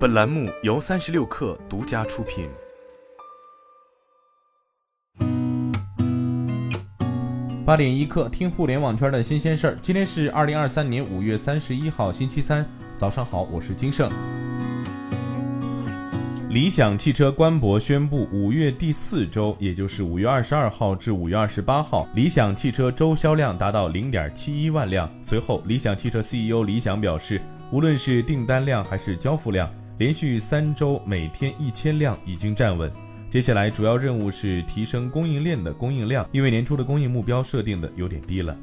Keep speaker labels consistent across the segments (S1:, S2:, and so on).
S1: 本栏目由三十六氪独家出品。
S2: 八点一刻，听互联网圈的新鲜事儿。今天是二零二三年五月三十一号，星期三，早上好，我是金盛。理想汽车官博宣布，五月第四周，也就是五月二十二号至五月二十八号，理想汽车周销量达到零点七一万辆。随后，理想汽车 CEO 李想表示，无论是订单量还是交付量。连续三周每天一千辆已经站稳，接下来主要任务是提升供应链的供应量，因为年初的供应目标设定的有点低了。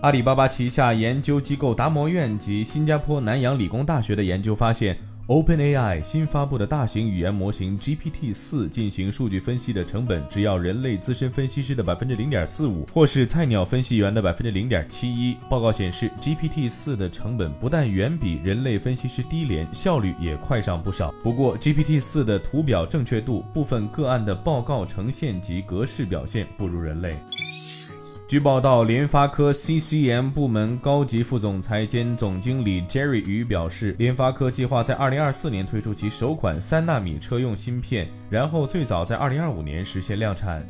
S2: 阿里巴巴旗下研究机构达摩院及新加坡南洋理工大学的研究发现。OpenAI 新发布的大型语言模型 GPT-4 进行数据分析的成本，只要人类资深分析师的百分之零点四五，或是菜鸟分析员的百分之零点七一。报告显示，GPT-4 的成本不但远比人类分析师低廉，效率也快上不少。不过，GPT-4 的图表正确度、部分个案的报告呈现及格式表现不如人类。据报道，联发科 CCM 部门高级副总裁兼总经理 Jerry 于表示，联发科计划在2024年推出其首款三纳米车用芯片，然后最早在2025年实现量产。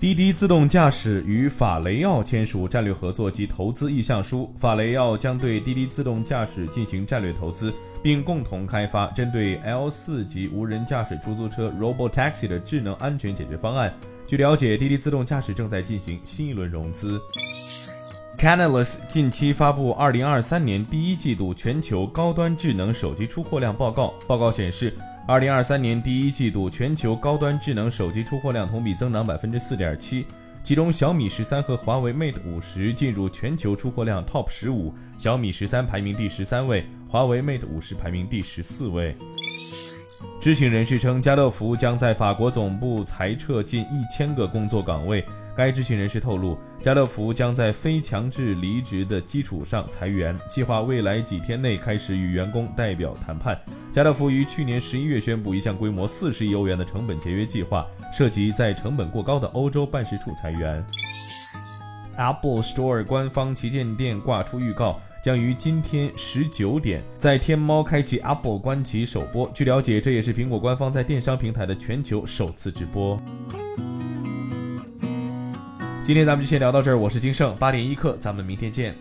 S2: 滴滴自动驾驶与法雷奥签署战略合作及投资意向书，法雷奥将对滴滴自动驾驶进行战略投资，并共同开发针对 L4 级无人驾驶出租车 Robotaxi 的智能安全解决方案。据了解，滴滴自动驾驶正在进行新一轮融资。Canalys 近期发布2023年第一季度全球高端智能手机出货量报告。报告显示，2023年第一季度全球高端智能手机出货量同比增长4.7%，其中小米十三和华为 Mate 五十进入全球出货量 TOP 十五，小米十三排名第十三位，华为 Mate 五十排名第十四位。知情人士称，家乐福将在法国总部裁撤近一千个工作岗位。该知情人士透露，家乐福将在非强制离职的基础上裁员，计划未来几天内开始与员工代表谈判。家乐福于去年十一月宣布一项规模四十亿欧元的成本节约计划，涉及在成本过高的欧洲办事处裁员。Apple Store 官方旗舰店挂出预告。将于今天十九点在天猫开启 Apple 官旗首播。据了解，这也是苹果官方在电商平台的全球首次直播。今天咱们就先聊到这儿，我是金盛八点一刻，咱们明天见。